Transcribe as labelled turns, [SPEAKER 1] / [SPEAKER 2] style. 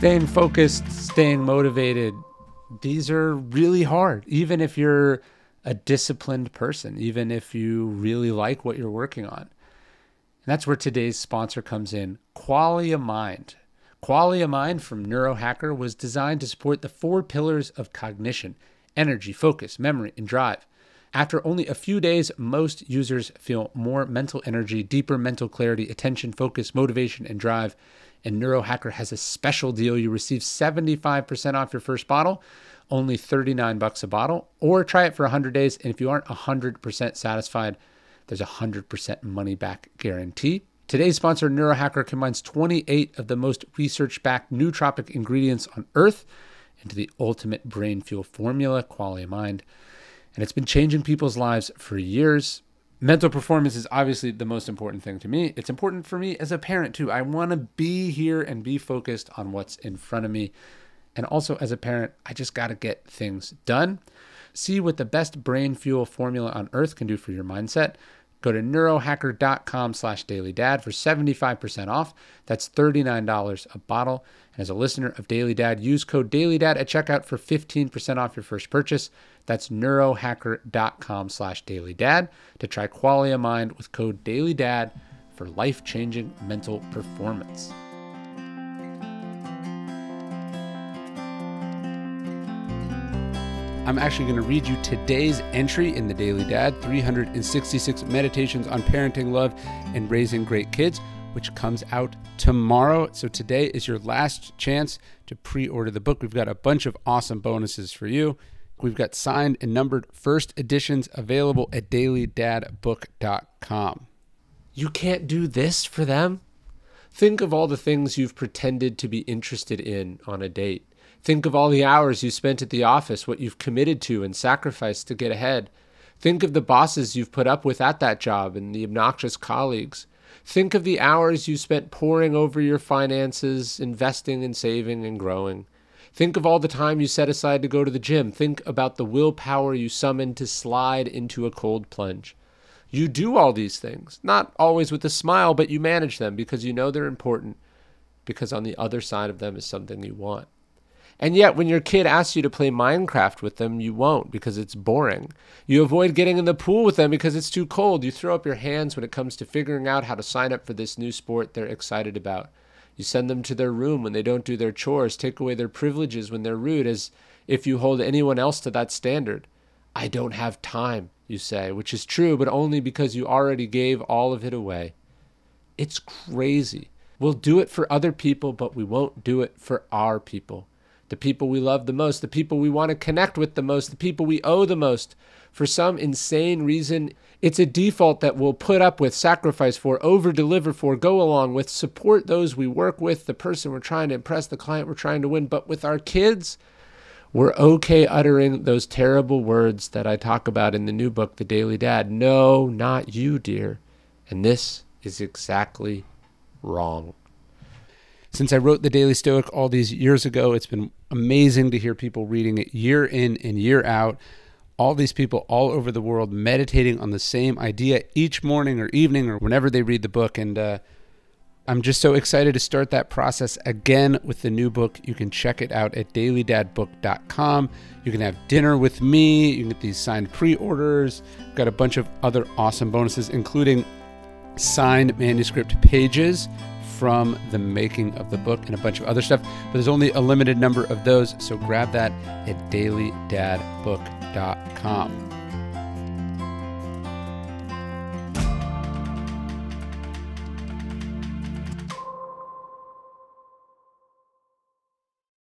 [SPEAKER 1] Staying focused, staying motivated, these are really hard, even if you're a disciplined person, even if you really like what you're working on. And that's where today's sponsor comes in Qualia Mind. Qualia Mind from Neurohacker was designed to support the four pillars of cognition energy, focus, memory, and drive. After only a few days, most users feel more mental energy, deeper mental clarity, attention, focus, motivation, and drive. And Neurohacker has a special deal. You receive 75% off your first bottle, only 39 bucks a bottle, or try it for 100 days. And if you aren't 100% satisfied, there's a 100% money back guarantee. Today's sponsor, Neurohacker, combines 28 of the most research backed nootropic ingredients on Earth into the ultimate brain fuel formula, Qualia Mind. And it's been changing people's lives for years. Mental performance is obviously the most important thing to me. It's important for me as a parent, too. I want to be here and be focused on what's in front of me. And also, as a parent, I just got to get things done. See what the best brain fuel formula on earth can do for your mindset. Go to neurohacker.com slash dailydad for 75% off. That's $39 a bottle. And as a listener of Daily Dad, use code DailyDad at checkout for 15% off your first purchase. That's neurohacker.com slash dailydad to try Qualia Mind with code DailyDad for life-changing mental performance. I'm actually going to read you today's entry in the Daily Dad 366 Meditations on Parenting, Love, and Raising Great Kids, which comes out tomorrow. So today is your last chance to pre order the book. We've got a bunch of awesome bonuses for you. We've got signed and numbered first editions available at dailydadbook.com. You can't do this for them? Think of all the things you've pretended to be interested in on a date. Think of all the hours you spent at the office, what you've committed to and sacrificed to get ahead. Think of the bosses you've put up with at that job and the obnoxious colleagues. Think of the hours you spent poring over your finances, investing and saving and growing. Think of all the time you set aside to go to the gym. Think about the willpower you summoned to slide into a cold plunge. You do all these things, not always with a smile, but you manage them because you know they're important, because on the other side of them is something you want. And yet, when your kid asks you to play Minecraft with them, you won't because it's boring. You avoid getting in the pool with them because it's too cold. You throw up your hands when it comes to figuring out how to sign up for this new sport they're excited about. You send them to their room when they don't do their chores, take away their privileges when they're rude, as if you hold anyone else to that standard. I don't have time, you say, which is true, but only because you already gave all of it away. It's crazy. We'll do it for other people, but we won't do it for our people the people we love the most, the people we want to connect with the most, the people we owe the most. For some insane reason, it's a default that we'll put up with, sacrifice for, over deliver for, go along with, support those we work with, the person we're trying to impress, the client we're trying to win. But with our kids, we're okay uttering those terrible words that I talk about in the new book, The Daily Dad. No, not you, dear. And this is exactly wrong. Since I wrote The Daily Stoic all these years ago, it's been amazing to hear people reading it year in and year out. All these people all over the world meditating on the same idea each morning or evening or whenever they read the book. And uh, I'm just so excited to start that process again with the new book. You can check it out at dailydadbook.com. You can have dinner with me. You can get these signed pre orders. Got a bunch of other awesome bonuses, including signed manuscript pages from the making of the book and a bunch of other stuff. But there's only a limited number of those, so grab that at dailydadbook.com.